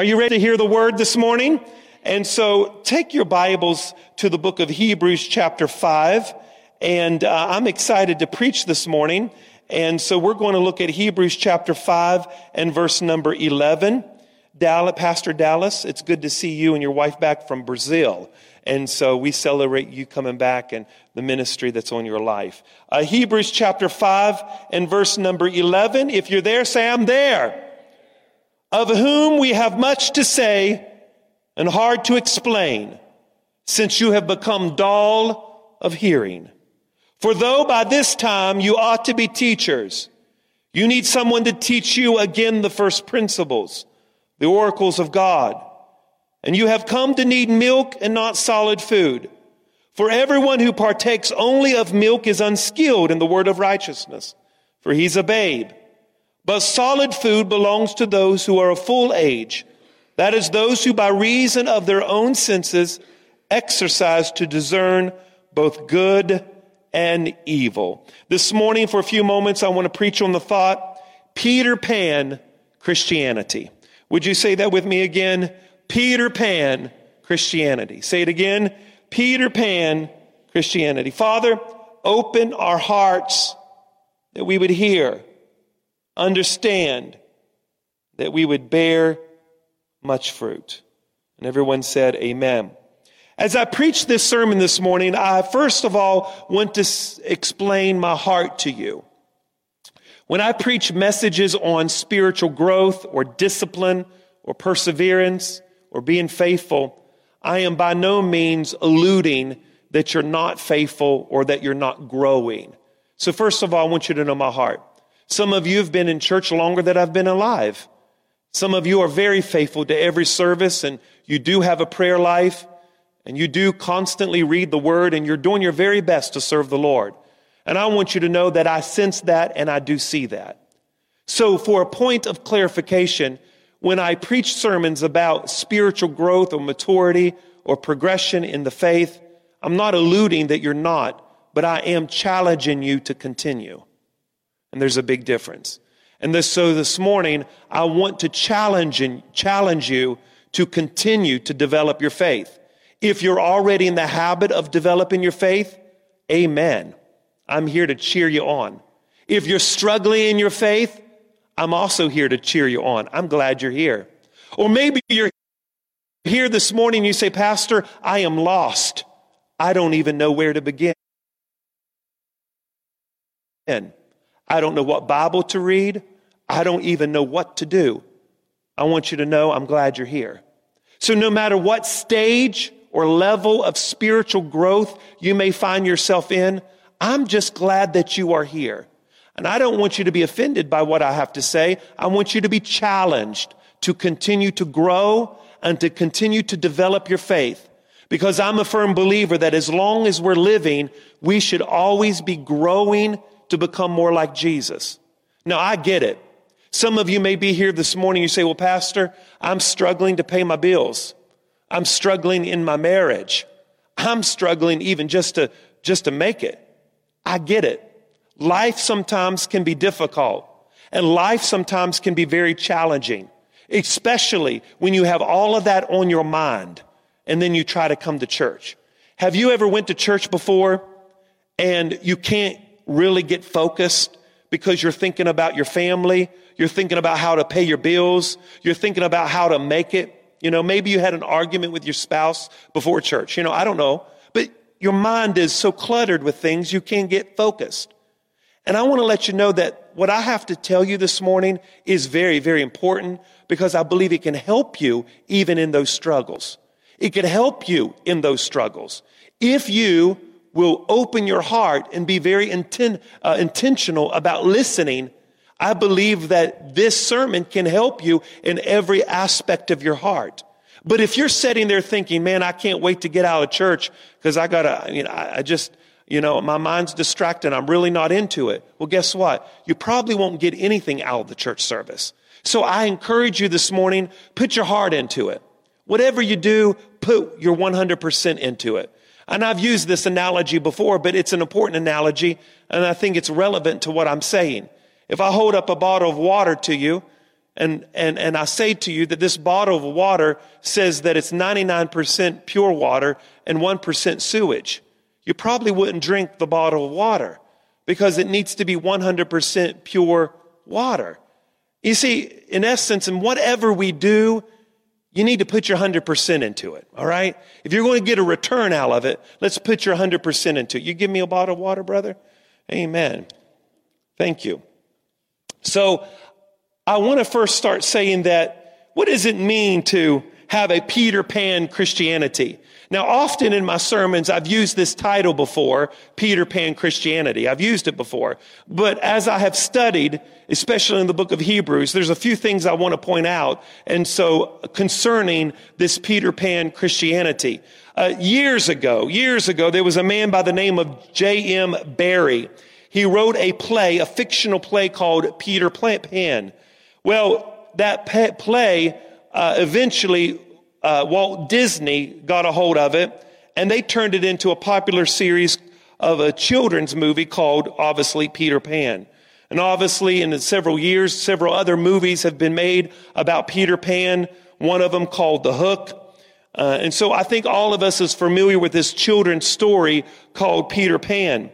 Are you ready to hear the word this morning? And so take your Bibles to the book of Hebrews chapter 5. And uh, I'm excited to preach this morning. And so we're going to look at Hebrews chapter 5 and verse number 11. Dallas, Pastor Dallas, it's good to see you and your wife back from Brazil. And so we celebrate you coming back and the ministry that's on your life. Uh, Hebrews chapter 5 and verse number 11. If you're there, say, I'm there. Of whom we have much to say and hard to explain, since you have become dull of hearing. For though by this time you ought to be teachers, you need someone to teach you again the first principles, the oracles of God. And you have come to need milk and not solid food. For everyone who partakes only of milk is unskilled in the word of righteousness, for he's a babe. But solid food belongs to those who are of full age. That is, those who by reason of their own senses exercise to discern both good and evil. This morning, for a few moments, I want to preach on the thought Peter Pan Christianity. Would you say that with me again? Peter Pan Christianity. Say it again. Peter Pan Christianity. Father, open our hearts that we would hear, understand, that we would bear much fruit. And everyone said, Amen. As I preach this sermon this morning, I first of all want to explain my heart to you. When I preach messages on spiritual growth or discipline or perseverance or being faithful, I am by no means alluding that you're not faithful or that you're not growing. So first of all, I want you to know my heart. Some of you have been in church longer than I've been alive. Some of you are very faithful to every service and you do have a prayer life and you do constantly read the word and you're doing your very best to serve the Lord. And I want you to know that I sense that and I do see that. So for a point of clarification, when I preach sermons about spiritual growth or maturity or progression in the faith, I'm not alluding that you're not, but I am challenging you to continue. And there's a big difference. And this, so this morning, I want to challenge, and, challenge you to continue to develop your faith. If you're already in the habit of developing your faith, amen. I'm here to cheer you on. If you're struggling in your faith, I'm also here to cheer you on. I'm glad you're here. Or maybe you're here this morning, you say, Pastor, I am lost. I don't even know where to begin. I don't know what Bible to read. I don't even know what to do. I want you to know I'm glad you're here. So no matter what stage or level of spiritual growth you may find yourself in, I'm just glad that you are here. And I don't want you to be offended by what I have to say. I want you to be challenged to continue to grow and to continue to develop your faith. Because I'm a firm believer that as long as we're living, we should always be growing to become more like Jesus. Now, I get it. Some of you may be here this morning. You say, well, pastor, I'm struggling to pay my bills. I'm struggling in my marriage. I'm struggling even just to, just to make it. I get it. Life sometimes can be difficult and life sometimes can be very challenging, especially when you have all of that on your mind and then you try to come to church. Have you ever went to church before and you can't really get focused because you're thinking about your family, you're thinking about how to pay your bills, you're thinking about how to make it. You know, maybe you had an argument with your spouse before church. You know, I don't know, but your mind is so cluttered with things you can't get focused. And I want to let you know that what I have to tell you this morning is very, very important because I believe it can help you even in those struggles. It can help you in those struggles. If you will open your heart and be very inten- uh, intentional about listening, I believe that this sermon can help you in every aspect of your heart. But if you're sitting there thinking, man, I can't wait to get out of church because I gotta, you know, I just, you know, my mind's distracted. I'm really not into it. Well, guess what? You probably won't get anything out of the church service. So I encourage you this morning, put your heart into it. Whatever you do, put your 100% into it. And I've used this analogy before, but it's an important analogy, and I think it's relevant to what I'm saying. If I hold up a bottle of water to you, And, and, and I say to you that this bottle of water says that it's 99% pure water and 1% sewage. You probably wouldn't drink the bottle of water because it needs to be 100% pure water. You see, in essence, in whatever we do, you need to put your 100% into it, all right? If you're going to get a return out of it, let's put your 100% into it. You give me a bottle of water, brother? Amen. Thank you. So, I want to first start saying that what does it mean to have a Peter Pan Christianity? Now, often in my sermons, I've used this title before, Peter Pan Christianity. I've used it before. But as I have studied, especially in the book of Hebrews, there's a few things I want to point out. And so concerning this Peter Pan Christianity, uh, years ago, years ago, there was a man by the name of J.M. Barrie. He wrote a play, a fictional play called Peter Pan. Well, that play uh, eventually uh, Walt Disney got a hold of it and they turned it into a popular series of a children's movie called, obviously, Peter Pan. And obviously, in several years, several other movies have been made about Peter Pan. One of them called The Hook. Uh, and so I think all of us is familiar with this children's story called Peter Pan.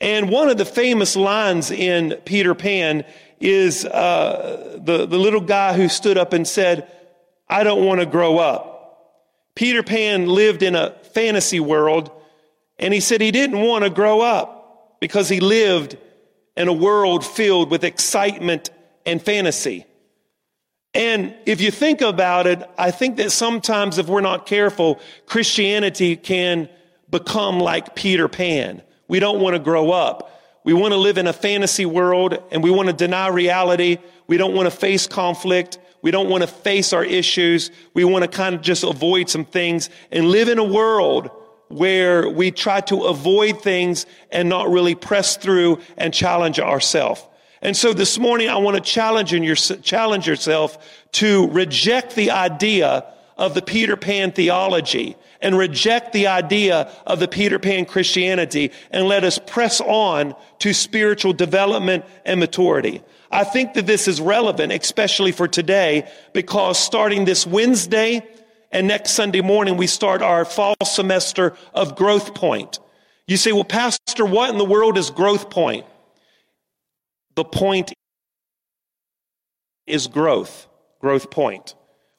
And one of the famous lines in Peter Pan is uh, the, the little guy who stood up and said, I don't want to grow up. Peter Pan lived in a fantasy world and he said he didn't want to grow up because he lived in a world filled with excitement and fantasy. And if you think about it, I think that sometimes if we're not careful, Christianity can become like Peter Pan. We don't want to grow up. We want to live in a fantasy world and we want to deny reality. We don't want to face conflict. We don't want to face our issues. We want to kind of just avoid some things and live in a world where we try to avoid things and not really press through and challenge ourselves. And so this morning, I want to challenge, your, challenge yourself to reject the idea of the Peter Pan theology and reject the idea of the Peter Pan Christianity and let us press on to spiritual development and maturity. I think that this is relevant, especially for today, because starting this Wednesday and next Sunday morning, we start our fall semester of Growth Point. You say, well, Pastor, what in the world is Growth Point? The point is growth, growth point.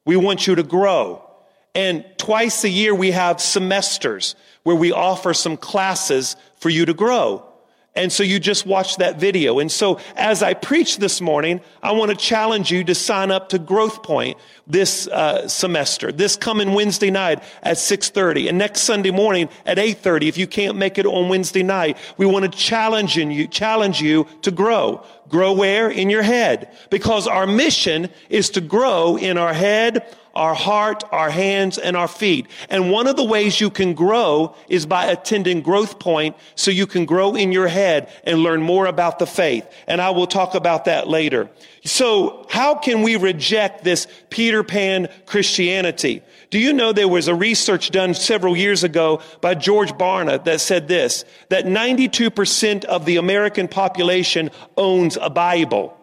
We want you to grow. And twice a year we have semesters where we offer some classes for you to grow. And so you just watch that video. And so as I preach this morning, I want to challenge you to sign up to Growth Point this uh, semester, this coming Wednesday night at 6.30 and next Sunday morning at 8.30. If you can't make it on Wednesday night, we want to challenge you, challenge you to grow. Grow where? In your head. Because our mission is to grow in our head, our heart, our hands, and our feet. And one of the ways you can grow is by attending Growth Point so you can grow in your head and learn more about the faith. And I will talk about that later. So how can we reject this Peter Pan Christianity? Do you know there was a research done several years ago by George Barna that said this, that 92% of the American population owns a Bible.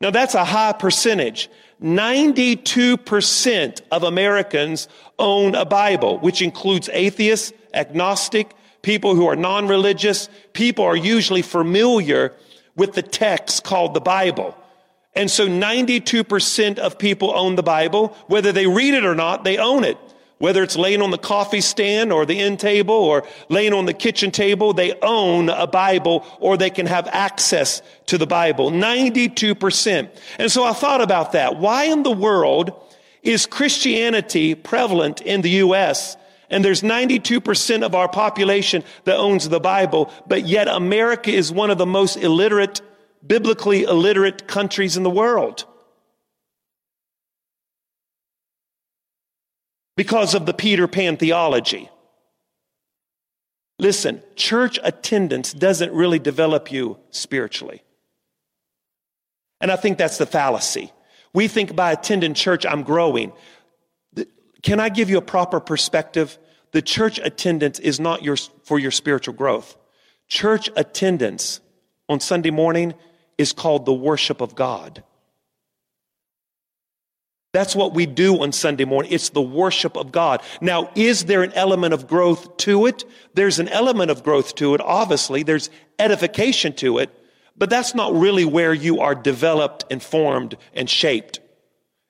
Now that's a high percentage. 92% of Americans own a Bible, which includes atheists, agnostic, people who are non-religious. People are usually familiar with the text called the Bible. And so 92% of people own the Bible. Whether they read it or not, they own it. Whether it's laying on the coffee stand or the end table or laying on the kitchen table, they own a Bible or they can have access to the Bible. 92%. And so I thought about that. Why in the world is Christianity prevalent in the U.S.? And there's 92% of our population that owns the Bible, but yet America is one of the most illiterate, biblically illiterate countries in the world. Because of the Peter Pan theology. Listen, church attendance doesn't really develop you spiritually. And I think that's the fallacy. We think by attending church, I'm growing. Can I give you a proper perspective? The church attendance is not your, for your spiritual growth. Church attendance on Sunday morning is called the worship of God. That's what we do on Sunday morning. It's the worship of God. Now, is there an element of growth to it? There's an element of growth to it. Obviously, there's edification to it, but that's not really where you are developed and formed and shaped.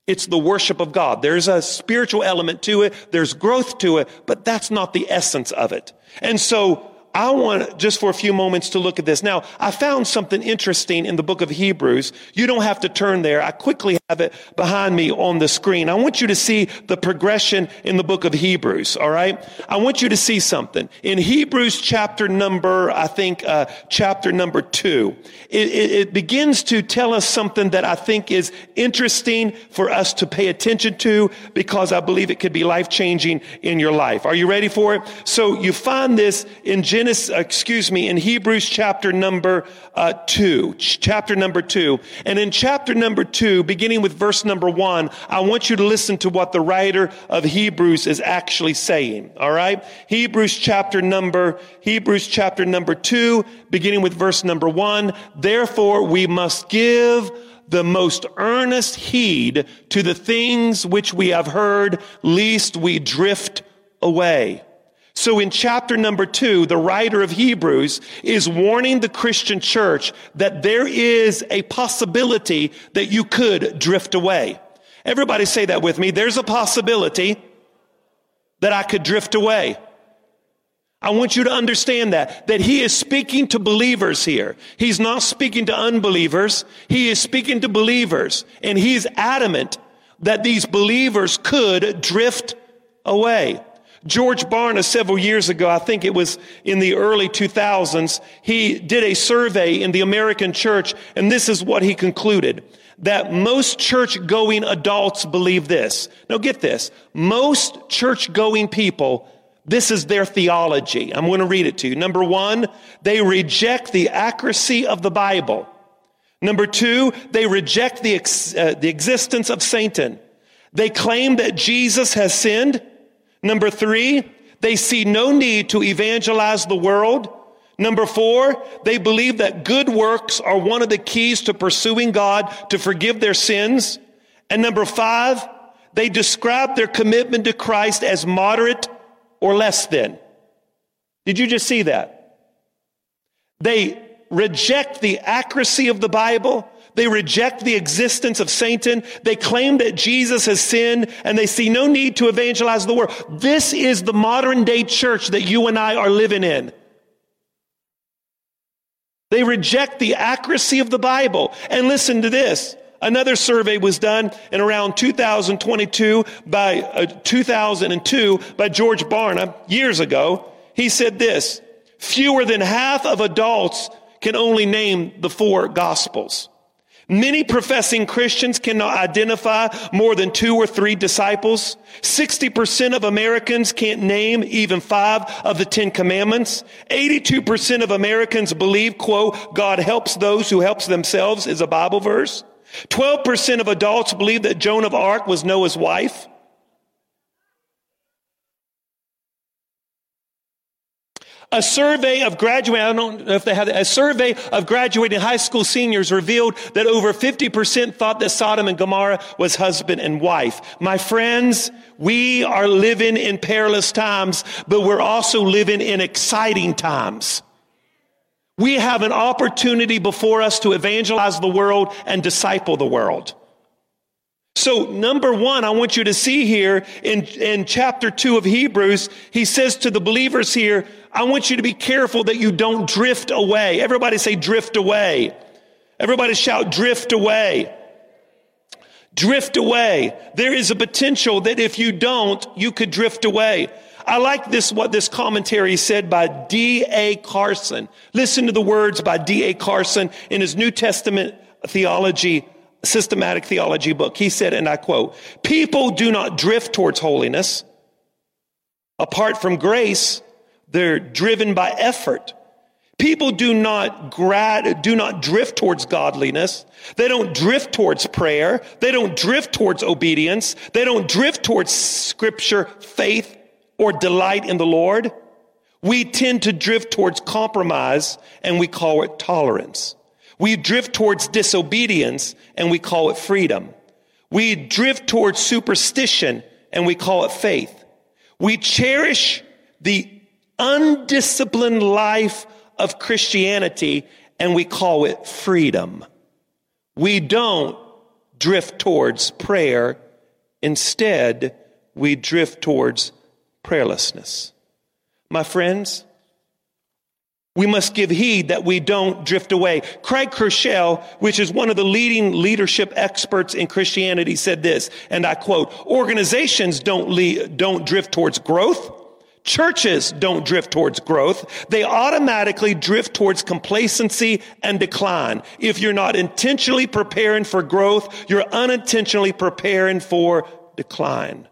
It's the worship of God. There's a spiritual element to it. There's growth to it, but that's not the essence of it. And so I want just for a few moments to look at this. Now, I found something interesting in the book of Hebrews. You don't have to turn there. I quickly have it behind me on the screen. I want you to see the progression in the book of Hebrews. All right. I want you to see something in Hebrews chapter number, I think, uh, chapter number two. It, it, it begins to tell us something that I think is interesting for us to pay attention to because I believe it could be life changing in your life. Are you ready for it? So you find this in Genesis Genesis, uh, excuse me, in Hebrews chapter number uh, two, chapter number two. And in chapter number two, beginning with verse number one, I want you to listen to what the writer of Hebrews is actually saying. All right. Hebrews chapter number, Hebrews chapter number two, beginning with verse number one. Therefore we must give the most earnest heed to the things which we have heard, lest we drift away. So in chapter number two, the writer of Hebrews is warning the Christian church that there is a possibility that you could drift away. Everybody say that with me. There's a possibility that I could drift away. I want you to understand that, that he is speaking to believers here. He's not speaking to unbelievers. He is speaking to believers and he is adamant that these believers could drift away. George Barna, several years ago, I think it was in the early 2000s, he did a survey in the American church, and this is what he concluded. That most church going adults believe this. Now get this. Most church going people, this is their theology. I'm going to read it to you. Number one, they reject the accuracy of the Bible. Number two, they reject the, ex- uh, the existence of Satan. They claim that Jesus has sinned. Number three, they see no need to evangelize the world. Number four, they believe that good works are one of the keys to pursuing God to forgive their sins. And number five, they describe their commitment to Christ as moderate or less than. Did you just see that? They reject the accuracy of the Bible. They reject the existence of Satan. They claim that Jesus has sinned and they see no need to evangelize the world. This is the modern day church that you and I are living in. They reject the accuracy of the Bible. And listen to this. Another survey was done in around 2022 by uh, 2002 by George Barna years ago. He said this, fewer than half of adults can only name the four gospels. Many professing Christians cannot identify more than two or three disciples. 60% of Americans can't name even five of the Ten Commandments. 82% of Americans believe, quote, God helps those who helps themselves is a Bible verse. 12% of adults believe that Joan of Arc was Noah's wife. A survey of graduating, I don't know if they have a survey of graduating high school seniors revealed that over 50% thought that Sodom and Gomorrah was husband and wife. My friends, we are living in perilous times, but we're also living in exciting times. We have an opportunity before us to evangelize the world and disciple the world. So number one, I want you to see here in, in chapter two of Hebrews, he says to the believers here, I want you to be careful that you don't drift away. Everybody say drift away. Everybody shout drift away. Drift away. There is a potential that if you don't, you could drift away. I like this, what this commentary said by D.A. Carson. Listen to the words by D.A. Carson in his New Testament theology, systematic theology book. He said, and I quote, people do not drift towards holiness. Apart from grace, they're driven by effort. People do not grad, do not drift towards godliness. They don't drift towards prayer. They don't drift towards obedience. They don't drift towards scripture, faith, or delight in the Lord. We tend to drift towards compromise and we call it tolerance. We drift towards disobedience and we call it freedom. We drift towards superstition and we call it faith. We cherish the undisciplined life of Christianity and we call it freedom. We don't drift towards prayer. Instead, we drift towards prayerlessness. My friends, we must give heed that we don't drift away. Craig Groeschel, which is one of the leading leadership experts in Christianity, said this, and I quote, organizations don't, lead, don't drift towards growth. Churches don't drift towards growth. They automatically drift towards complacency and decline. If you're not intentionally preparing for growth, you're unintentionally preparing for decline.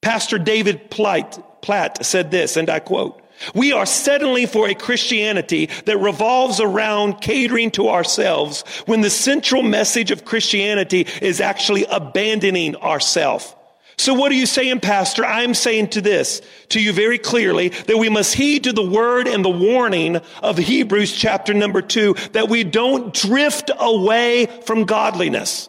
Pastor David Platt, Platt said this, and I quote, we are settling for a Christianity that revolves around catering to ourselves when the central message of Christianity is actually abandoning ourselves. So what are you saying, Pastor? I'm saying to this, to you very clearly, that we must heed to the word and the warning of Hebrews chapter number two, that we don't drift away from godliness.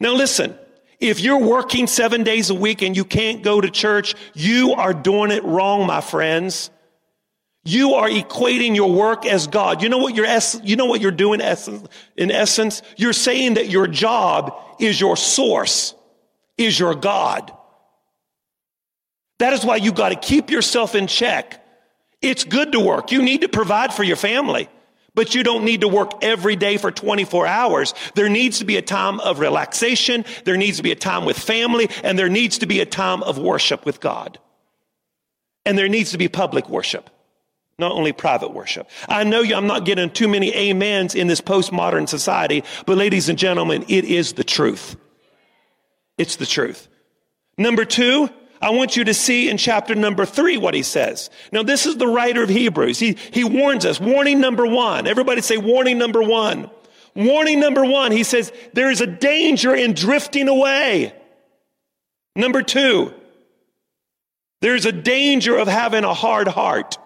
Now listen, if you're working seven days a week and you can't go to church, you are doing it wrong, my friends. You are equating your work as God. You know what your you know what you're doing in essence? You're saying that your job is your source, is your God. That is why you got to keep yourself in check. It's good to work. You need to provide for your family. But you don't need to work every day for 24 hours. There needs to be a time of relaxation. There needs to be a time with family and there needs to be a time of worship with God. And there needs to be public worship, not only private worship. I know you, I'm not getting too many amens in this postmodern society, but ladies and gentlemen, it is the truth. It's the truth. Number two, I want you to see in chapter number three what he says. Now, this is the writer of Hebrews. He, he warns us. Warning number one. Everybody say warning number one. Warning number one. He says there is a danger in drifting away. Number two, there's a danger of having a hard heart.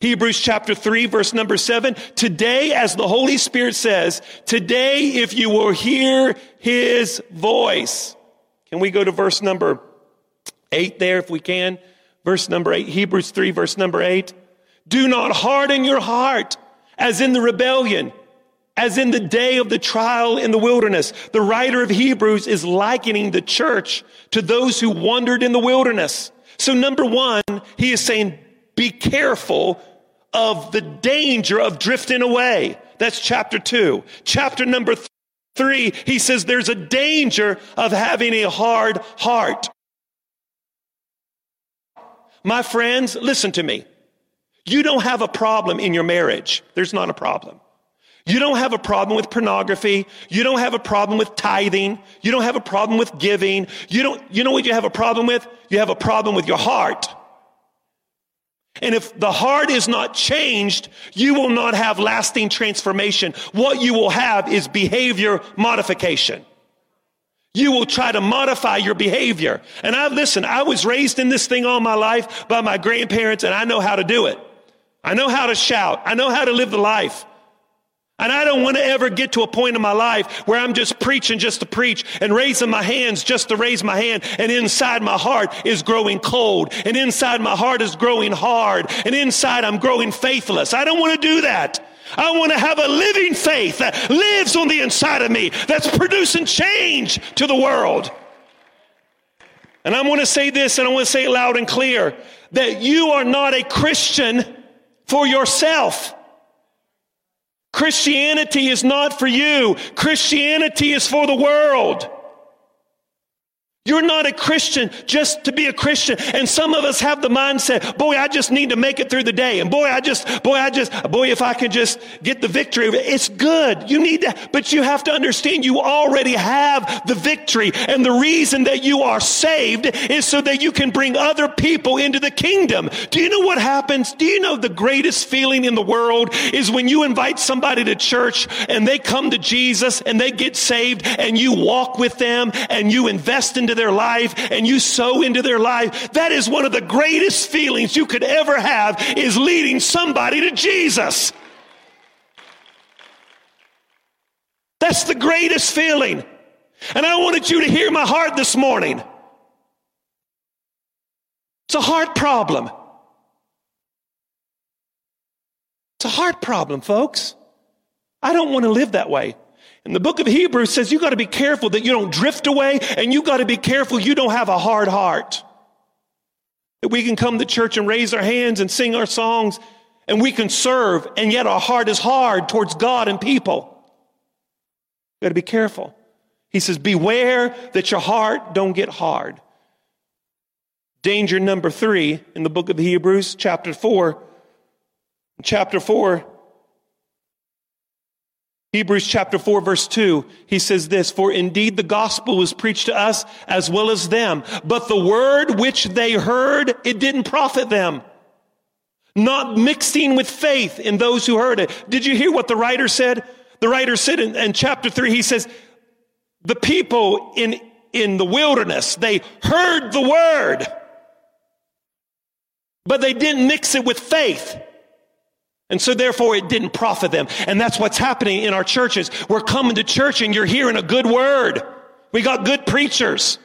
Hebrews chapter 3 verse number 7. Today, as the Holy Spirit says, today if you will hear his voice, can we go to verse number eight there if we can? Verse number eight, Hebrews 3, verse number eight. Do not harden your heart as in the rebellion, as in the day of the trial in the wilderness. The writer of Hebrews is likening the church to those who wandered in the wilderness. So number one, he is saying, be careful of the danger of drifting away. That's chapter two. Chapter number Three, he says there's a danger of having a hard heart. My friends, listen to me. You don't have a problem in your marriage. There's not a problem. You don't have a problem with pornography. You don't have a problem with tithing. You don't have a problem with giving. You don't, you know what you have a problem with? You have a problem with your heart. And if the heart is not changed, you will not have lasting transformation. What you will have is behavior modification. You will try to modify your behavior. And I listen, I was raised in this thing all my life by my grandparents and I know how to do it. I know how to shout. I know how to live the life. And I don't want to ever get to a point in my life where I'm just preaching just to preach and raising my hands just to raise my hand. And inside my heart is growing cold. And inside my heart is growing hard. And inside I'm growing faithless. I don't want to do that. I want to have a living faith that lives on the inside of me that's producing change to the world. And I want to say this and I want to say it loud and clear that you are not a Christian for yourself. Christianity is not for you. Christianity is for the world. You're not a Christian just to be a Christian. And some of us have the mindset, boy, I just need to make it through the day. And boy, I just, boy, I just, boy, if I can just get the victory. It's good. You need to, but you have to understand you already have the victory. And the reason that you are saved is so that you can bring other people into the kingdom. Do you know what happens? Do you know the greatest feeling in the world is when you invite somebody to church and they come to Jesus and they get saved and you walk with them and you invest into their life and you sow into their life, that is one of the greatest feelings you could ever have is leading somebody to Jesus. That's the greatest feeling. And I wanted you to hear my heart this morning. It's a heart problem. It's a heart problem, folks. I don't want to live that way. And the book of Hebrews says you got to be careful that you don't drift away and you got to be careful you don't have a hard heart. That we can come to church and raise our hands and sing our songs and we can serve and yet our heart is hard towards God and people. You got to be careful. He says, beware that your heart don't get hard. Danger number three in the book of Hebrews, chapter four. Chapter four, Hebrews chapter 4 verse 2, he says this, for indeed the gospel was preached to us as well as them, but the word which they heard, it didn't profit them. Not mixing with faith in those who heard it. Did you hear what the writer said? The writer said in, in chapter 3, he says, the people in, in the wilderness, they heard the word, but they didn't mix it with faith. And so therefore it didn't profit them. And that's what's happening in our churches. We're coming to church and you're hearing a good word. We got good preachers.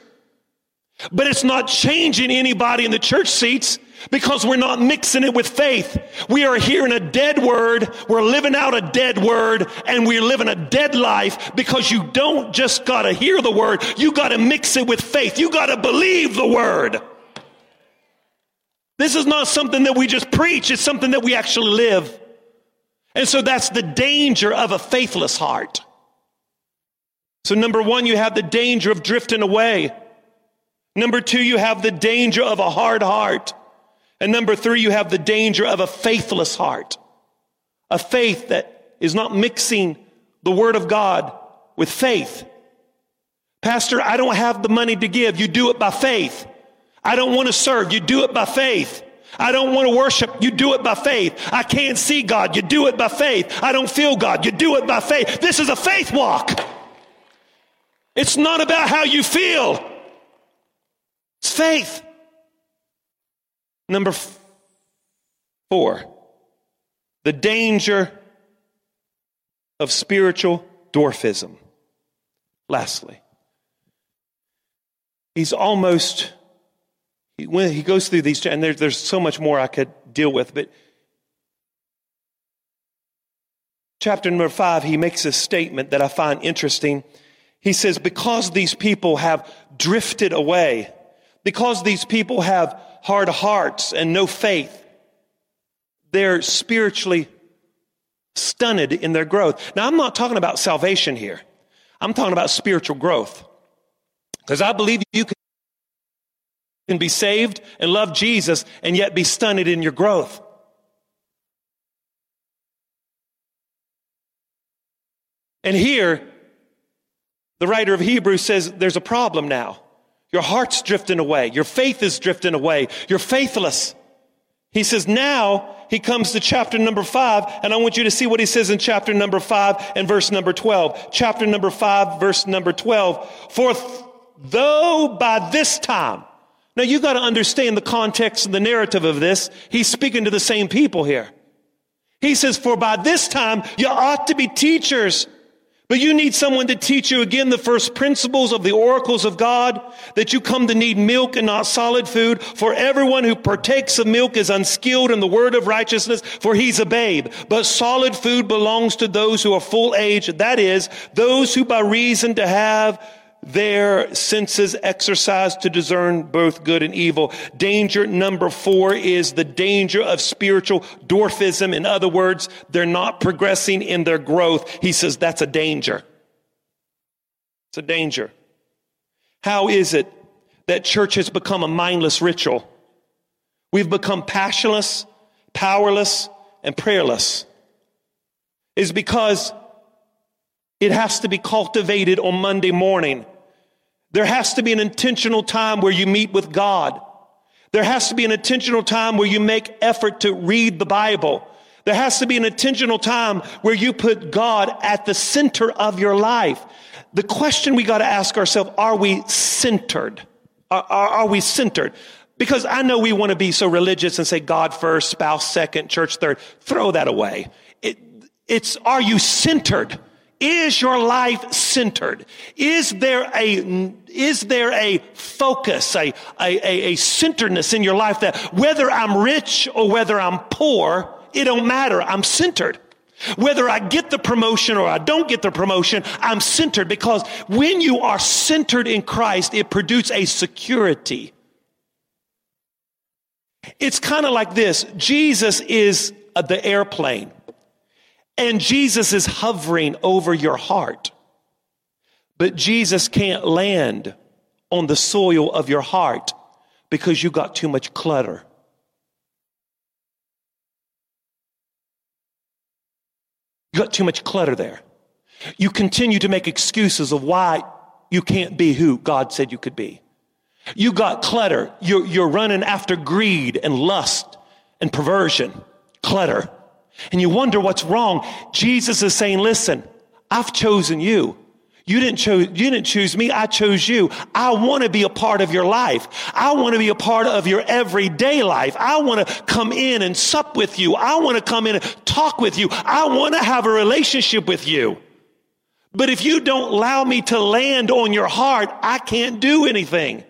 But it's not changing anybody in the church seats because we're not mixing it with faith. We are hearing a dead word. We're living out a dead word and we're living a dead life because you don't just gotta hear the word. You gotta mix it with faith. You gotta believe the word. This is not something that we just preach, it's something that we actually live. And so that's the danger of a faithless heart. So, number one, you have the danger of drifting away. Number two, you have the danger of a hard heart. And number three, you have the danger of a faithless heart. A faith that is not mixing the word of God with faith. Pastor, I don't have the money to give. You do it by faith. I don't want to serve. You do it by faith. I don't want to worship. You do it by faith. I can't see God. You do it by faith. I don't feel God. You do it by faith. This is a faith walk. It's not about how you feel. It's faith. Number four, the danger of spiritual dwarfism. Lastly, he's almost when he goes through these, and there's, there's so much more I could deal with, but chapter number five, he makes a statement that I find interesting. He says, because these people have drifted away, because these people have hard hearts and no faith, they're spiritually stunted in their growth. Now, I'm not talking about salvation here. I'm talking about spiritual growth. Because I believe you can can be saved and love Jesus and yet be stunted in your growth. And here, the writer of Hebrews says there's a problem now. Your heart's drifting away. Your faith is drifting away. You're faithless. He says now he comes to chapter number five, and I want you to see what he says in chapter number five and verse number 12. Chapter number five, verse number 12. For th- though by this time, now you got to understand the context and the narrative of this. He's speaking to the same people here. He says, for by this time you ought to be teachers, but you need someone to teach you again the first principles of the oracles of God, that you come to need milk and not solid food. For everyone who partakes of milk is unskilled in the word of righteousness, for he's a babe. But solid food belongs to those who are full age, that is, those who by reason to have their senses exercised to discern both good and evil. Danger number four is the danger of spiritual dwarfism. In other words, they're not progressing in their growth. He says that's a danger. It's a danger. How is it that church has become a mindless ritual? We've become passionless, powerless, and prayerless. Is because it has to be cultivated on Monday morning. There has to be an intentional time where you meet with God. There has to be an intentional time where you make effort to read the Bible. There has to be an intentional time where you put God at the center of your life. The question we got to ask ourselves, are we centered? Are, are, are we centered? Because I know we want to be so religious and say God first, spouse second, church third. Throw that away. It, it's, are you centered? Is your life centered? Is there a, is there a focus, a, a, a, centeredness in your life that whether I'm rich or whether I'm poor, it don't matter. I'm centered. Whether I get the promotion or I don't get the promotion, I'm centered because when you are centered in Christ, it produces a security. It's kind of like this. Jesus is uh, the airplane and Jesus is hovering over your heart. But Jesus can't land on the soil of your heart because you got too much clutter. You got too much clutter there. You continue to make excuses of why you can't be who God said you could be. You got clutter. You're, you're running after greed and lust and perversion. Clutter and you wonder what's wrong, Jesus is saying, listen, I've chosen you. You didn't choose, you didn't choose me. I chose you. I want to be a part of your life. I want to be a part of your everyday life. I want to come in and sup with you. I want to come in and talk with you. I want to have a relationship with you. But if you don't allow me to land on your heart, I can't do anything.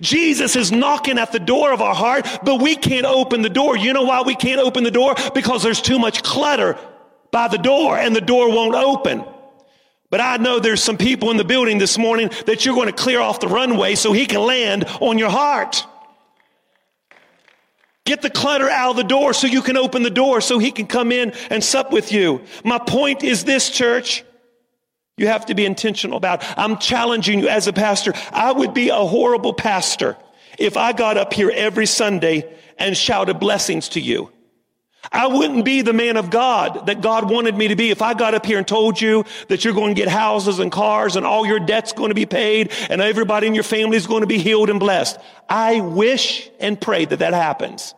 Jesus is knocking at the door of our heart, but we can't open the door. You know why we can't open the door? Because there's too much clutter by the door and the door won't open. But I know there's some people in the building this morning that you're going to clear off the runway so he can land on your heart. Get the clutter out of the door so you can open the door so he can come in and sup with you. My point is this, church. You have to be intentional about. I'm challenging you as a pastor. I would be a horrible pastor if I got up here every Sunday and shouted blessings to you. I wouldn't be the man of God that God wanted me to be if I got up here and told you that you're going to get houses and cars and all your debts going to be paid and everybody in your family is going to be healed and blessed. I wish and pray that that happens.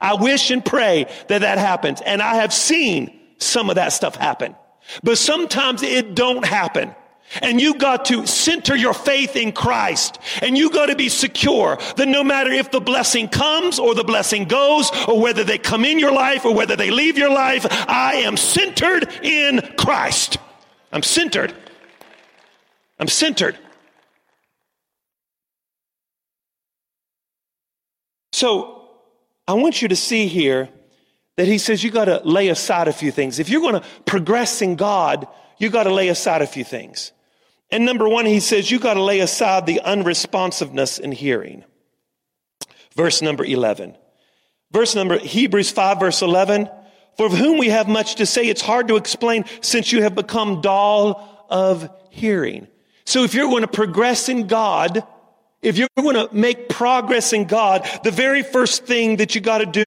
I wish and pray that that happens. And I have seen some of that stuff happen. But sometimes it don't happen. And you got to center your faith in Christ. And you got to be secure that no matter if the blessing comes or the blessing goes, or whether they come in your life or whether they leave your life, I am centered in Christ. I'm centered. I'm centered. So I want you to see here that he says you got to lay aside a few things. If you're going to progress in God, you got to lay aside a few things. And number one, he says you got to lay aside the unresponsiveness in hearing. Verse number 11. Verse number, Hebrews 5 verse 11. For of whom we have much to say, it's hard to explain since you have become dull of hearing. So if you're going to progress in God, if you're going to make progress in God, the very first thing that you got to do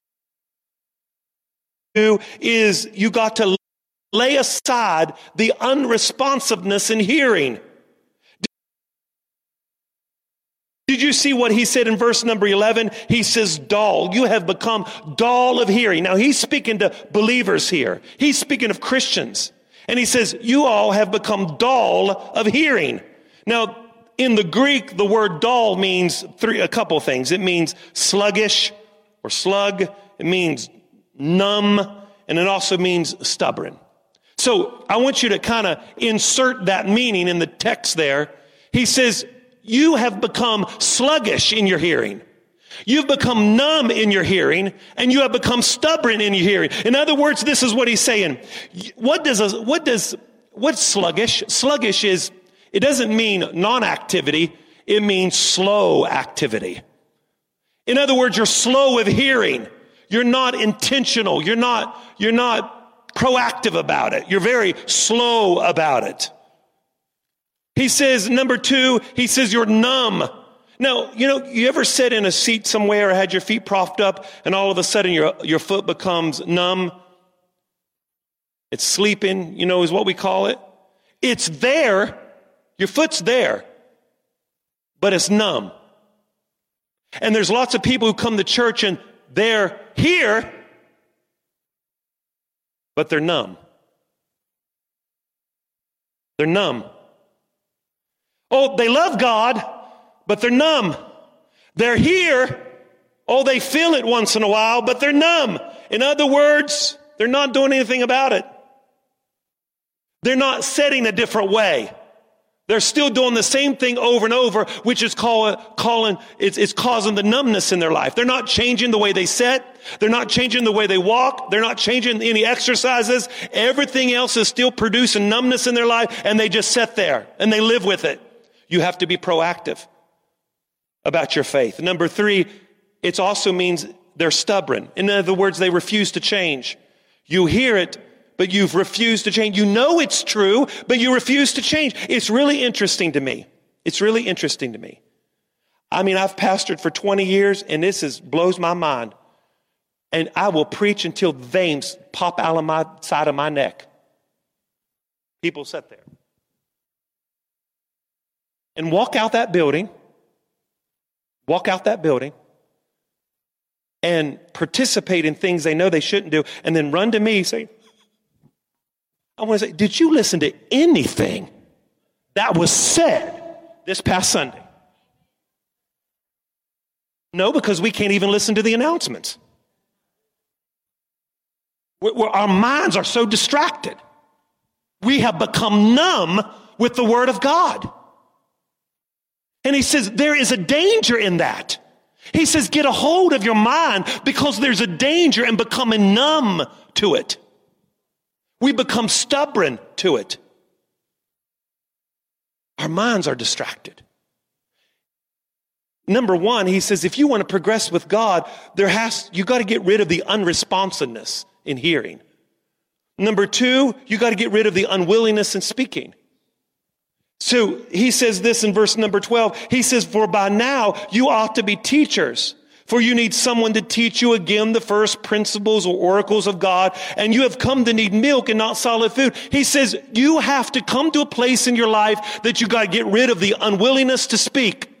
is you got to lay aside the unresponsiveness in hearing. Did you see what he said in verse number 11? He says, dull. You have become dull of hearing. Now he's speaking to believers here. He's speaking of Christians. And he says, you all have become dull of hearing. Now, in the Greek, the word dull means three, a couple things. It means sluggish or slug. It means numb, and it also means stubborn. So I want you to kind of insert that meaning in the text there. He says, you have become sluggish in your hearing. You've become numb in your hearing and you have become stubborn in your hearing. In other words, this is what he's saying. What does, a, what does, what's sluggish? Sluggish is, it doesn't mean non-activity. It means slow activity. In other words, you're slow of hearing. You're not intentional. You're not, you're not proactive about it. You're very slow about it. He says, number two, he says you're numb. Now, you know, you ever sat in a seat somewhere or had your feet propped up and all of a sudden your, your foot becomes numb? It's sleeping, you know, is what we call it. It's there. Your foot's there, but it's numb. And there's lots of people who come to church and they're here, but they're numb. They're numb. Oh, they love God, but they're numb. They're here. Oh, they feel it once in a while, but they're numb. In other words, they're not doing anything about it. They're not setting a different way. They're still doing the same thing over and over, which is call, calling, it's, it's causing the numbness in their life. They're not changing the way they sit. They're not changing the way they walk. They're not changing any exercises. Everything else is still producing numbness in their life and they just sit there and they live with it. You have to be proactive about your faith. Number three, it also means they're stubborn. In other words, they refuse to change. You hear it, but you've refused to change. You know it's true, but you refuse to change. It's really interesting to me. It's really interesting to me. I mean, I've pastored for 20 years and this is, blows my mind. And I will preach until veins pop out of my side of my neck. People sit there and walk out that building, walk out that building and participate in things they know they shouldn't do, and then run to me saying, I want to say, did you listen to anything that was said this past Sunday? No, because we can't even listen to the announcements. We're, our minds are so distracted. We have become numb with the Word of God. And he says, there is a danger in that. He says, get a hold of your mind because there's a danger in becoming numb to it. We become stubborn to it. Our minds are distracted. Number one, he says, if you want to progress with God, there has, you got to get rid of the unresponsiveness in hearing. Number two, you got to get rid of the unwillingness in speaking. So he says this in verse number 12. He says, for by now you ought to be teachers. For you need someone to teach you again the first principles or oracles of God, and you have come to need milk and not solid food. He says you have to come to a place in your life that you got to get rid of the unwillingness to speak.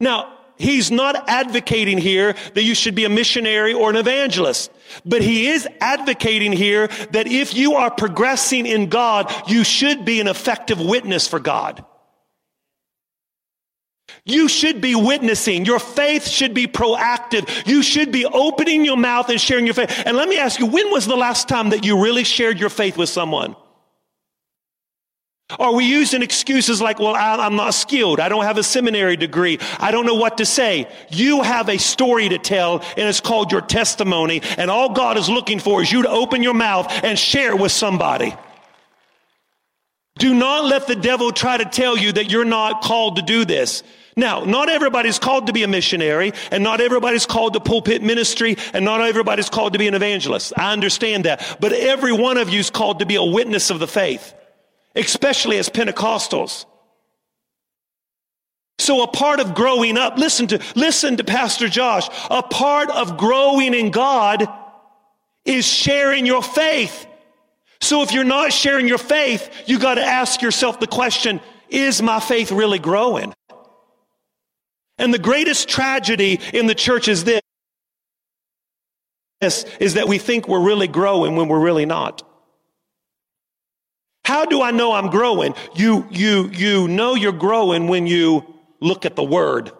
Now, he's not advocating here that you should be a missionary or an evangelist, but he is advocating here that if you are progressing in God, you should be an effective witness for God. You should be witnessing. Your faith should be proactive. You should be opening your mouth and sharing your faith. And let me ask you, when was the last time that you really shared your faith with someone? Are we using excuses like, well, I'm not skilled. I don't have a seminary degree. I don't know what to say. You have a story to tell and it's called your testimony. And all God is looking for is you to open your mouth and share it with somebody. Do not let the devil try to tell you that you're not called to do this. Now, not everybody's called to be a missionary, and not everybody's called to pulpit ministry, and not everybody's called to be an evangelist. I understand that. But every one of you is called to be a witness of the faith, especially as Pentecostals. So a part of growing up, listen to, listen to Pastor Josh, a part of growing in God is sharing your faith. So if you're not sharing your faith, you got to ask yourself the question, is my faith really growing? And the greatest tragedy in the church is this, is that we think we're really growing when we're really not. How do I know I'm growing? You, you, you know you're growing when you look at the word.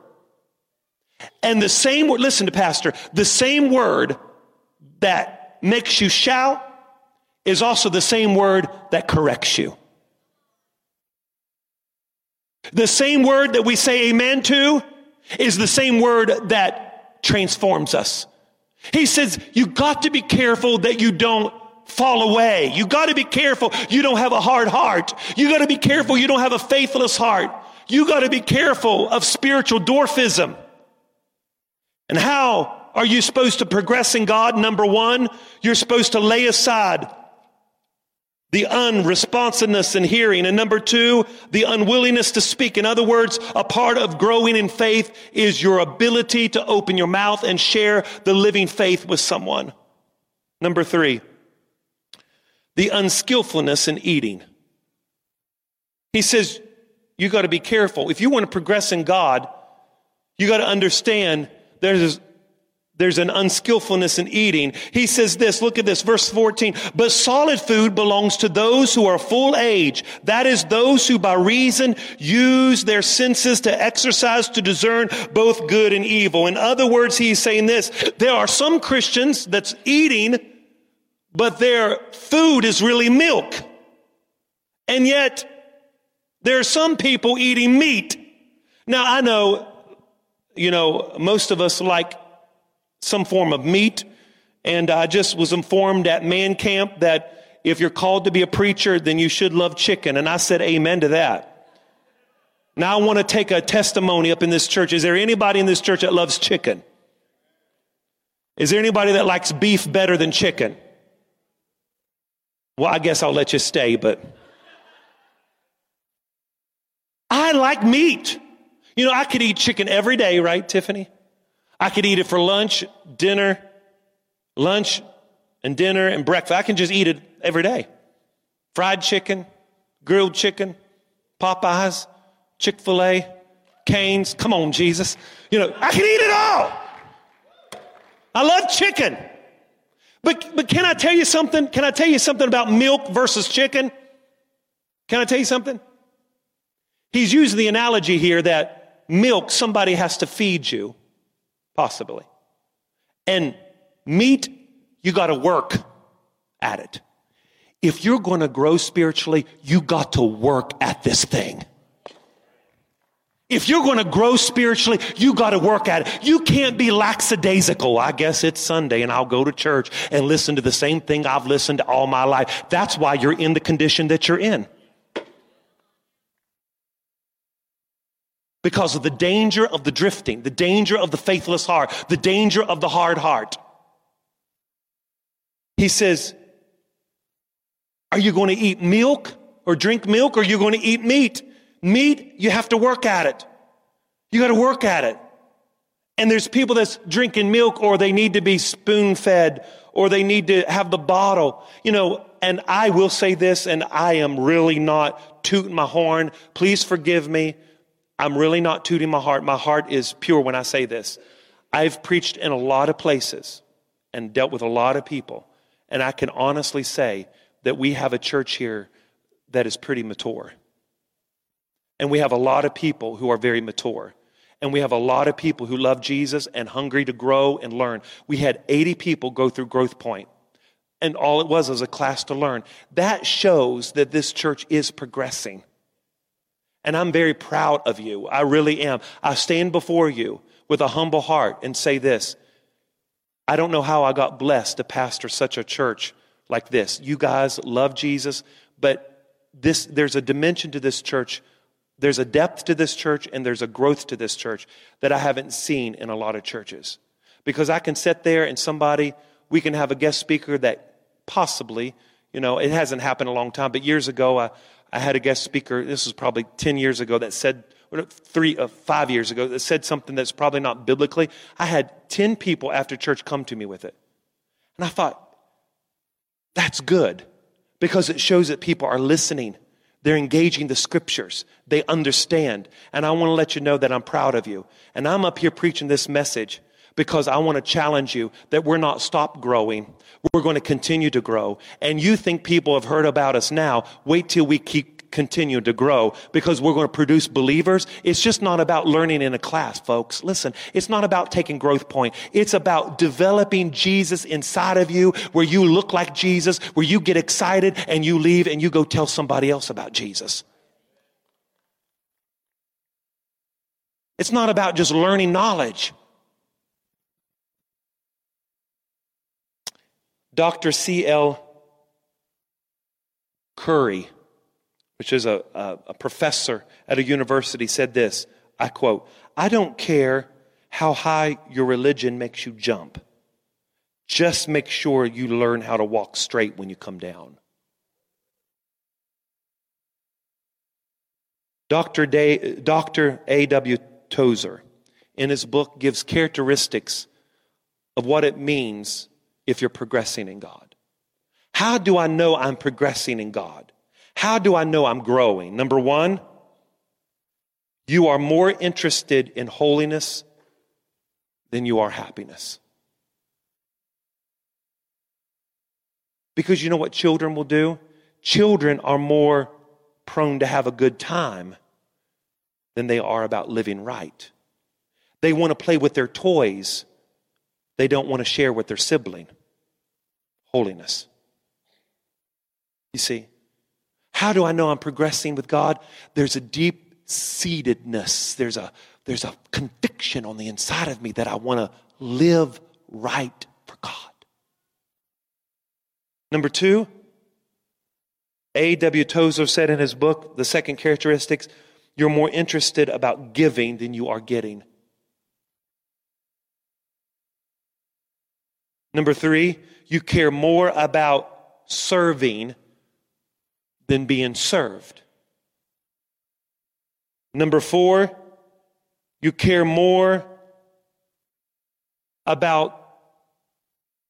And the same word, listen to pastor, the same word that makes you shout is also the same word that corrects you. The same word that we say amen to is the same word that transforms us. He says, you got to be careful that you don't fall away. You got to be careful you don't have a hard heart. You got to be careful you don't have a faithless heart. You got to be careful of spiritual dwarfism. And how are you supposed to progress in God? Number one, you're supposed to lay aside the unresponsiveness in hearing. And number two, the unwillingness to speak. In other words, a part of growing in faith is your ability to open your mouth and share the living faith with someone. Number three, the unskillfulness in eating. He says, you got to be careful. If you want to progress in God, you got to understand there's there's an unskillfulness in eating. He says this, look at this, verse 14. But solid food belongs to those who are full age. That is those who by reason use their senses to exercise to discern both good and evil. In other words, he's saying this, there are some Christians that's eating, but their food is really milk. And yet, there are some people eating meat. Now, I know, you know, most of us like some form of meat. And I just was informed at man camp that if you're called to be a preacher, then you should love chicken. And I said amen to that. Now I want to take a testimony up in this church. Is there anybody in this church that loves chicken? Is there anybody that likes beef better than chicken? Well, I guess I'll let you stay, but I like meat. You know, I could eat chicken every day, right, Tiffany? I could eat it for lunch, dinner, lunch, and dinner and breakfast. I can just eat it every day. Fried chicken, grilled chicken, Popeyes, Chick fil A, Canes. Come on, Jesus. You know, I can eat it all. I love chicken. But, but can I tell you something? Can I tell you something about milk versus chicken? Can I tell you something? He's using the analogy here that milk, somebody has to feed you, possibly. And meat, you got to work at it. If you're going to grow spiritually, you got to work at this thing. If you're going to grow spiritually, you got to work at it. You can't be lackadaisical. I guess it's Sunday and I'll go to church and listen to the same thing I've listened to all my life. That's why you're in the condition that you're in. Because of the danger of the drifting, the danger of the faithless heart, the danger of the hard heart. He says, Are you going to eat milk or drink milk or are you going to eat meat? Meat, you have to work at it. You got to work at it. And there's people that's drinking milk or they need to be spoon fed or they need to have the bottle. You know, and I will say this, and I am really not tooting my horn. Please forgive me. I'm really not tooting my heart. My heart is pure when I say this. I've preached in a lot of places and dealt with a lot of people. And I can honestly say that we have a church here that is pretty mature. And we have a lot of people who are very mature. And we have a lot of people who love Jesus and hungry to grow and learn. We had 80 people go through Growth Point, and all it was was a class to learn. That shows that this church is progressing. And I'm very proud of you. I really am. I stand before you with a humble heart and say this I don't know how I got blessed to pastor such a church like this. You guys love Jesus, but this, there's a dimension to this church there's a depth to this church and there's a growth to this church that I haven't seen in a lot of churches. Because I can sit there and somebody, we can have a guest speaker that possibly, you know, it hasn't happened a long time, but years ago, I, I had a guest speaker, this was probably 10 years ago, that said, three, uh, five years ago, that said something that's probably not biblically. I had 10 people after church come to me with it. And I thought, that's good because it shows that people are listening they're engaging the scriptures. They understand. And I want to let you know that I'm proud of you. And I'm up here preaching this message because I want to challenge you that we're not stop growing. We're going to continue to grow. And you think people have heard about us now. Wait till we keep continue to grow because we're going to produce believers. It's just not about learning in a class, folks. Listen, it's not about taking growth point. It's about developing Jesus inside of you where you look like Jesus, where you get excited and you leave and you go tell somebody else about Jesus. It's not about just learning knowledge. Dr. C.L. Curry which is a, a, a professor at a university, said this I quote, I don't care how high your religion makes you jump. Just make sure you learn how to walk straight when you come down. Dr. Day, Dr. A.W. Tozer, in his book, gives characteristics of what it means if you're progressing in God. How do I know I'm progressing in God? How do I know I'm growing? Number one, you are more interested in holiness than you are happiness. Because you know what children will do? Children are more prone to have a good time than they are about living right. They want to play with their toys, they don't want to share with their sibling. Holiness. You see? How do I know I'm progressing with God? There's a deep seatedness. There's a, there's a conviction on the inside of me that I want to live right for God. Number two, A.W. Tozer said in his book, The Second Characteristics, you're more interested about giving than you are getting. Number three, you care more about serving than being served. Number four, you care more about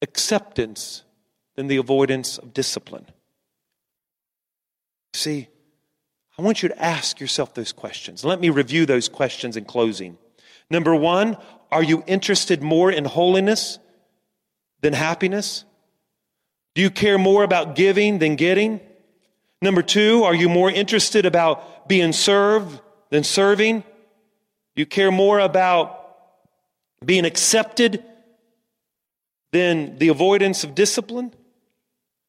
acceptance than the avoidance of discipline. See, I want you to ask yourself those questions. Let me review those questions in closing. Number one, are you interested more in holiness than happiness? Do you care more about giving than getting? Number two, are you more interested about being served than serving? Do you care more about being accepted than the avoidance of discipline?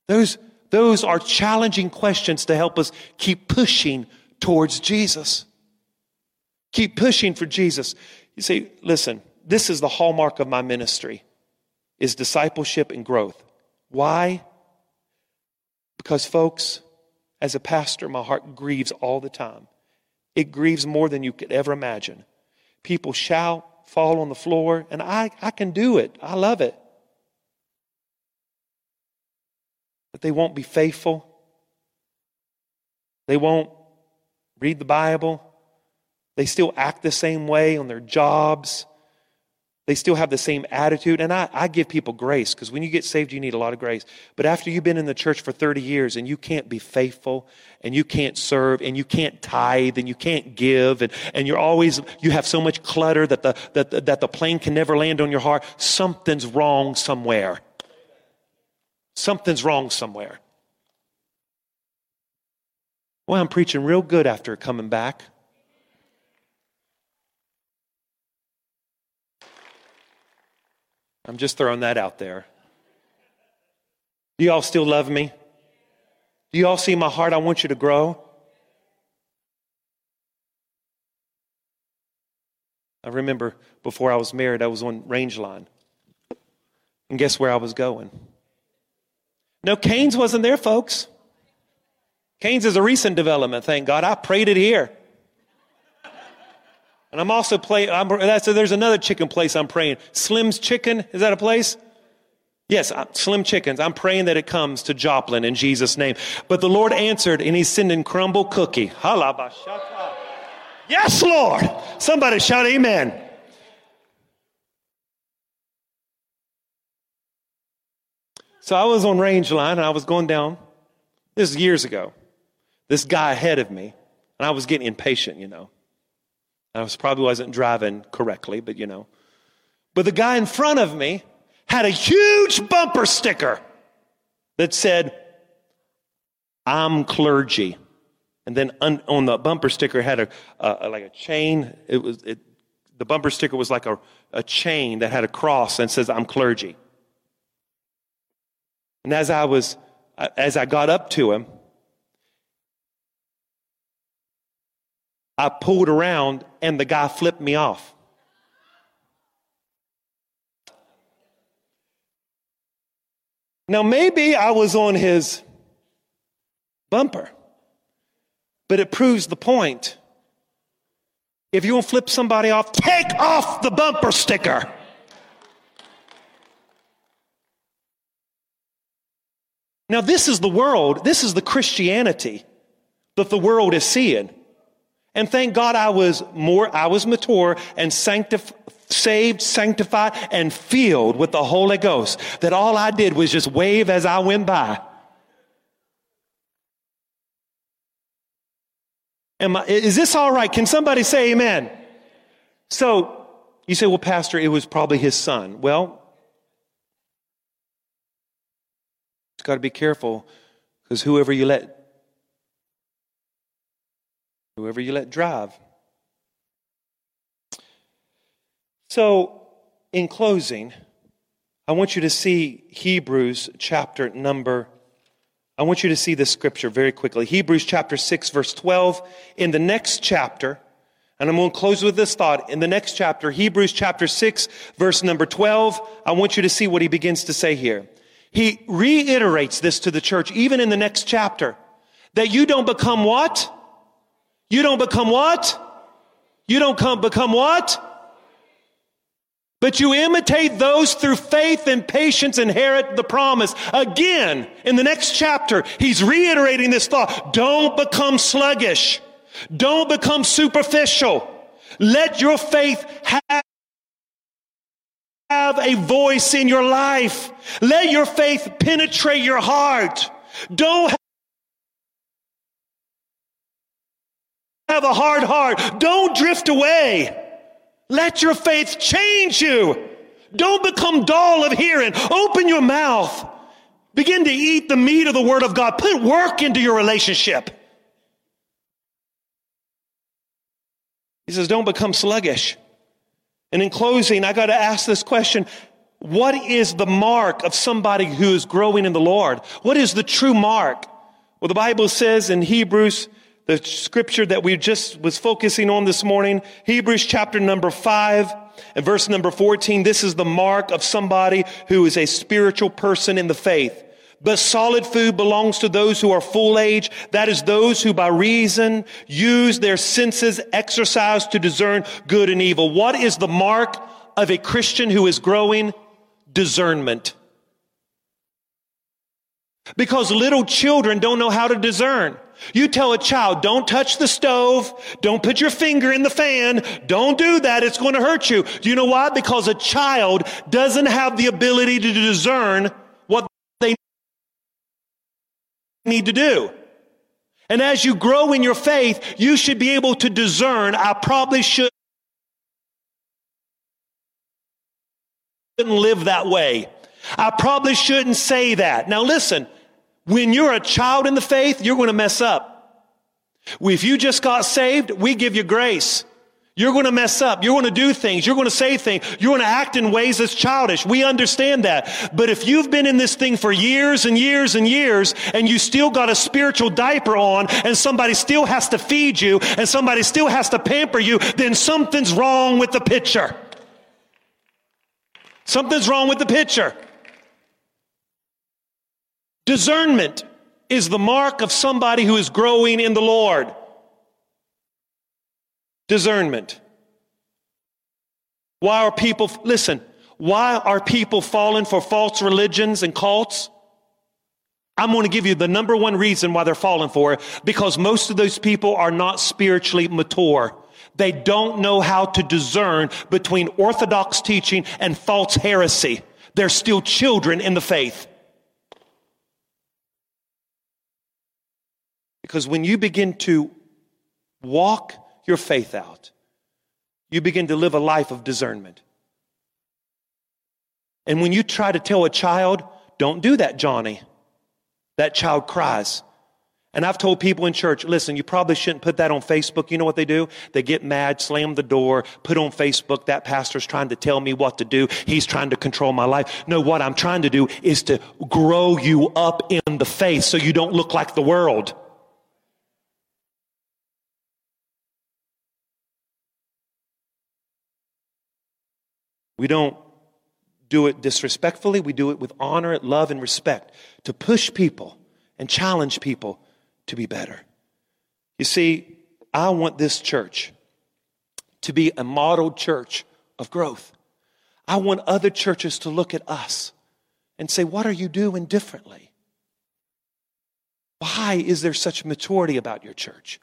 Those, those are challenging questions to help us keep pushing towards Jesus. Keep pushing for Jesus. You say, listen, this is the hallmark of my ministry is discipleship and growth. Why? Because folks, as a pastor, my heart grieves all the time. It grieves more than you could ever imagine. People shout, fall on the floor, and I, I can do it. I love it. But they won't be faithful. They won't read the Bible. They still act the same way on their jobs. They still have the same attitude. And I, I give people grace because when you get saved, you need a lot of grace. But after you've been in the church for 30 years and you can't be faithful and you can't serve and you can't tithe and you can't give and, and you're always, you have so much clutter that the, that, the, that the plane can never land on your heart, something's wrong somewhere. Something's wrong somewhere. Well, I'm preaching real good after coming back. I'm just throwing that out there. Do y'all still love me? Do y'all see my heart? I want you to grow. I remember before I was married, I was on Rangeline. And guess where I was going? No, Canes wasn't there, folks. Canes is a recent development, thank God. I prayed it here. And I'm also playing, that's, there's another chicken place I'm praying. Slim's Chicken, is that a place? Yes, Slim Chickens. I'm praying that it comes to Joplin in Jesus' name. But the Lord answered and he's sending Crumbl cookie. Yes, Lord. Somebody shout amen. So I was on range line and I was going down. This is years ago. This guy ahead of me, and I was getting impatient, you know. I was probably wasn't driving correctly, but you know. But the guy in front of me had a huge bumper sticker that said, I'm clergy. And then un, on the bumper sticker had a, like a chain. It was it, the bumper sticker was like a, a chain that had a cross and says, I'm clergy. And as I was, as I got up to him, I pulled around and the guy flipped me off. Now, maybe I was on his bumper, but it proves the point. If you want to flip somebody off, take off the bumper sticker. Now, this is the world, this is the Christianity that the world is seeing. And thank God I was more, I was mature and sanctified saved, sanctified, and filled with the Holy Ghost. That all I did was just wave as I went by. Am I, is this all right? Can somebody say amen? So you say, well, Pastor, it was probably his son. Well, it's got to be careful because whoever you let whoever you let drive. So, in closing, I want you to see Hebrews chapter number I want you to see this scripture very quickly. Hebrews chapter 6, verse 12. In the next chapter, and I'm going to close with this thought. In the next chapter, Hebrews chapter 6, verse number 12, I want you to see what he begins to say here. He reiterates this to the church, even in the next chapter, that you don't become what? You don't become what? You don't come, become what? But you imitate those through faith and patience inherit the promise. Again, in the next chapter, he's reiterating this thought. Don't become sluggish. Don't become superficial. Let your faith have have a voice in your life. Let your faith penetrate your heart. Don't have a hard heart. Don't drift away. Let your faith change you. Don't become dull of hearing. Open your mouth. Begin to eat the meat of the Word of God. Put work into your relationship. He says, don't become sluggish. And in closing, I got to ask this question. What is the mark of somebody who is growing in the Lord? What is the true mark? Well, the Bible says in Hebrews the scripture that we just was focusing on this morning, Hebrews chapter number five and verse number 14. This is the mark of somebody who is a spiritual person in the faith. But solid food belongs to those who are full age. That is those who by reason use their senses exercise to discern good and evil. What is the mark of a Christian who is growing? Discernment. Because little children don't know how to discern. You tell a child, don't touch the stove, don't put your finger in the fan, don't do that, it's going to hurt you. Do you know why? Because a child doesn't have the ability to discern what they need to do. And as you grow in your faith, you should be able to discern, I probably should shouldn't live that way. I probably shouldn't say that. Now listen, when you're a child in the faith, you're going to mess up. If you just got saved, we give you grace. You're going to mess up. You're going to do things. You're going to say things. You're going to act in ways that's childish. We understand that. But if you've been in this thing for years and years and years and you still got a spiritual diaper on and somebody still has to feed you and somebody still has to pamper you, then something's wrong with the picture. Something's wrong with the picture. Discernment is the mark of somebody who is growing in the Lord. Discernment. Why are people, listen, why are people falling for false religions and cults? I'm going to give you the number one reason why they're falling for it because most of those people are not spiritually mature. They don't know how to discern between orthodox teaching and false heresy. They're still children in the faith. Because when you begin to walk your faith out, you begin to live a life of discernment. And when you try to tell a child, don't do that, Johnny, that child cries. And I've told people in church, listen, you probably shouldn't put that on Facebook. You know what they do? They get mad, slam the door, put on Facebook, that pastor's trying to tell me what to do. He's trying to control my life. No, what I'm trying to do is to grow you up in the faith so you don't look like the world. We don't do it disrespectfully. We do it with honor, love, and respect to push people and challenge people to be better. You see, I want this church to be a model church of growth. I want other churches to look at us and say, What are you doing differently? Why is there such maturity about your church?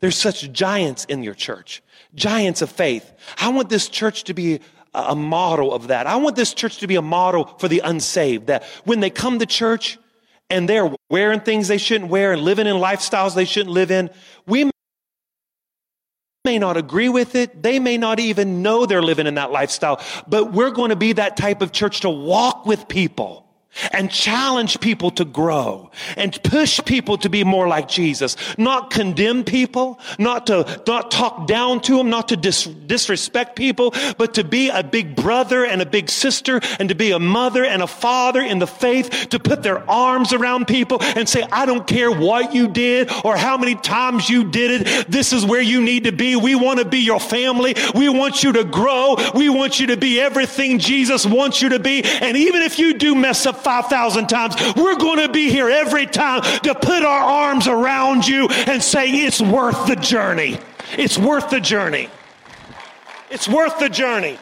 There's such giants in your church, giants of faith. I want this church to be a model of that. I want this church to be a model for the unsaved that when they come to church and they're wearing things they shouldn't wear and living in lifestyles they shouldn't live in, we may not agree with it. They may not even know they're living in that lifestyle, but we're going to be that type of church to walk with people and challenge people to grow and push people to be more like Jesus. Not condemn people, not to, not talk down to them, not to dis- disrespect people, but to be a big brother and a big sister and to be a mother and a father in the faith, to put their arms around people and say, I don't care what you did or how many times you did it. This is where you need to be. We want to be your family. We want you to grow. We want you to be everything Jesus wants you to be. And even if you do mess up 5,000 times. We're going to be here every time to put our arms around you and say, it's worth the journey. It's worth the journey. It's worth the journey.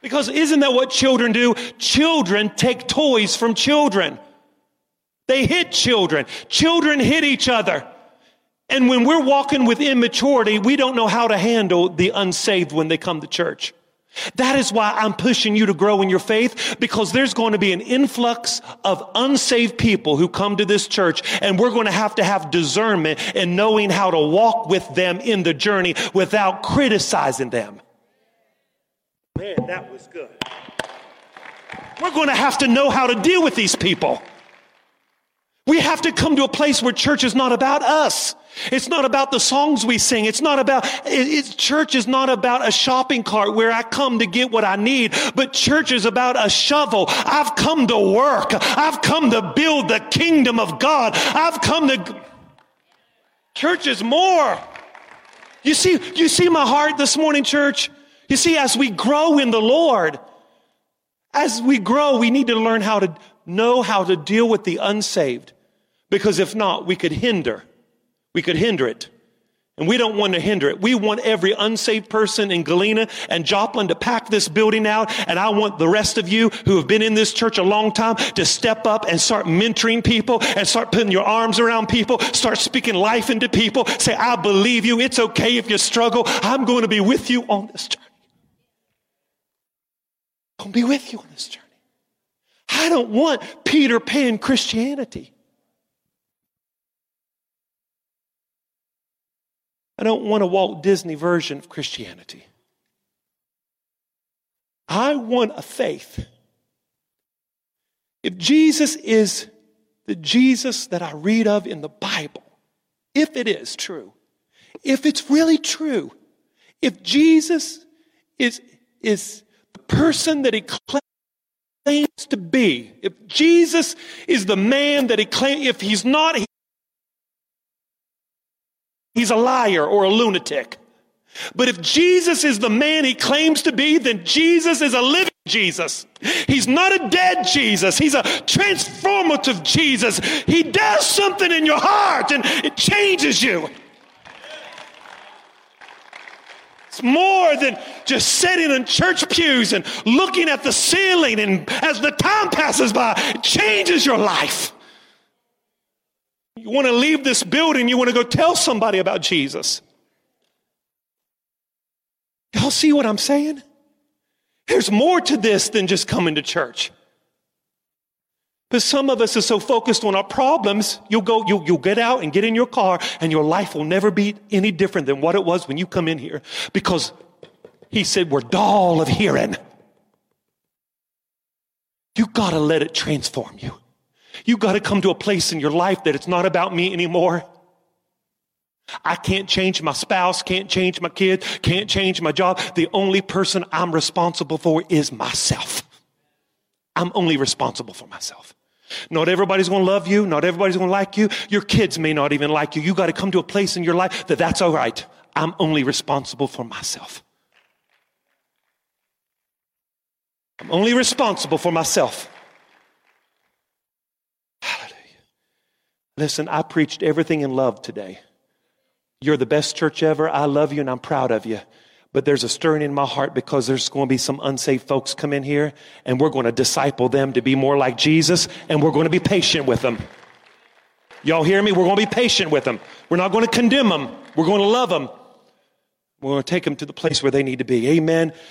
Because isn't that what children do? Children take toys from children. They hit children. Children hit each other. And when we're walking with immaturity, we don't know how to handle the unsaved when they come to church. That is why I'm pushing you to grow in your faith because there's going to be an influx of unsaved people who come to this church and we're going to have to have discernment and knowing how to walk with them in the journey without criticizing them. Man, that was good. We're going to have to know how to deal with these people. We have to come to a place where church is not about us. It's not about the songs we sing. It's not about, it's, church is not about a shopping cart where I come to get what I need, but church is about a shovel. I've come to work. I've come to build the kingdom of God. I've come to, church is more. You see, you see my heart this morning, church? You see, as we grow in the Lord, as we grow, we need to learn how to know how to deal with the unsaved. Because if not, we could hinder we could hinder it. And we don't want to hinder it. We want every unsaved person in Galena and Joplin to pack this building out. And I want the rest of you who have been in this church a long time to step up and start mentoring people and start putting your arms around people, start speaking life into people. Say, I believe you. It's okay if you struggle. I'm going to be with you on this journey. I'm going to be with you on this journey. I don't want Peter Pan Christianity. I don't want a Walt Disney version of Christianity. I want a faith. If Jesus is the Jesus that I read of in the Bible, if it is true, if it's really true, if Jesus is, is the person that he claims to be, if Jesus is the man that he claims, if he's not, He's a liar or a lunatic. But if Jesus is the man he claims to be, then Jesus is a living Jesus. He's not a dead Jesus. He's a transformative Jesus. He does something in your heart and it changes you. It's more than just sitting in church pews and looking at the ceiling and as the time passes by, it changes your life. You want to leave this building, you want to go tell somebody about Jesus. Y'all see what I'm saying? There's more to this than just coming to church. But some of us are so focused on our problems, you'll go, you'll, you'll get out and get in your car and your life will never be any different than what it was when you come in here. Because he said, we're dull of hearing. You gotta let it transform you. You got to come to a place in your life that it's not about me anymore. I can't change my spouse, can't change my kid, can't change my job. The only person I'm responsible for is myself. I'm only responsible for myself. Not everybody's going to love you. Not everybody's going to like you. Your kids may not even like you. You got to come to a place in your life that that's all right. I'm only responsible for myself. I'm only responsible for myself. Listen, I preached everything in love today. You're the best church ever. I love you and I'm proud of you. But there's a stirring in my heart because there's going to be some unsaved folks come in here and we're going to disciple them to be more like Jesus and we're going to be patient with them. Y'all hear me? We're going to be patient with them. We're not going to condemn them. We're going to love them. We're going to take them to the place where they need to be. Amen.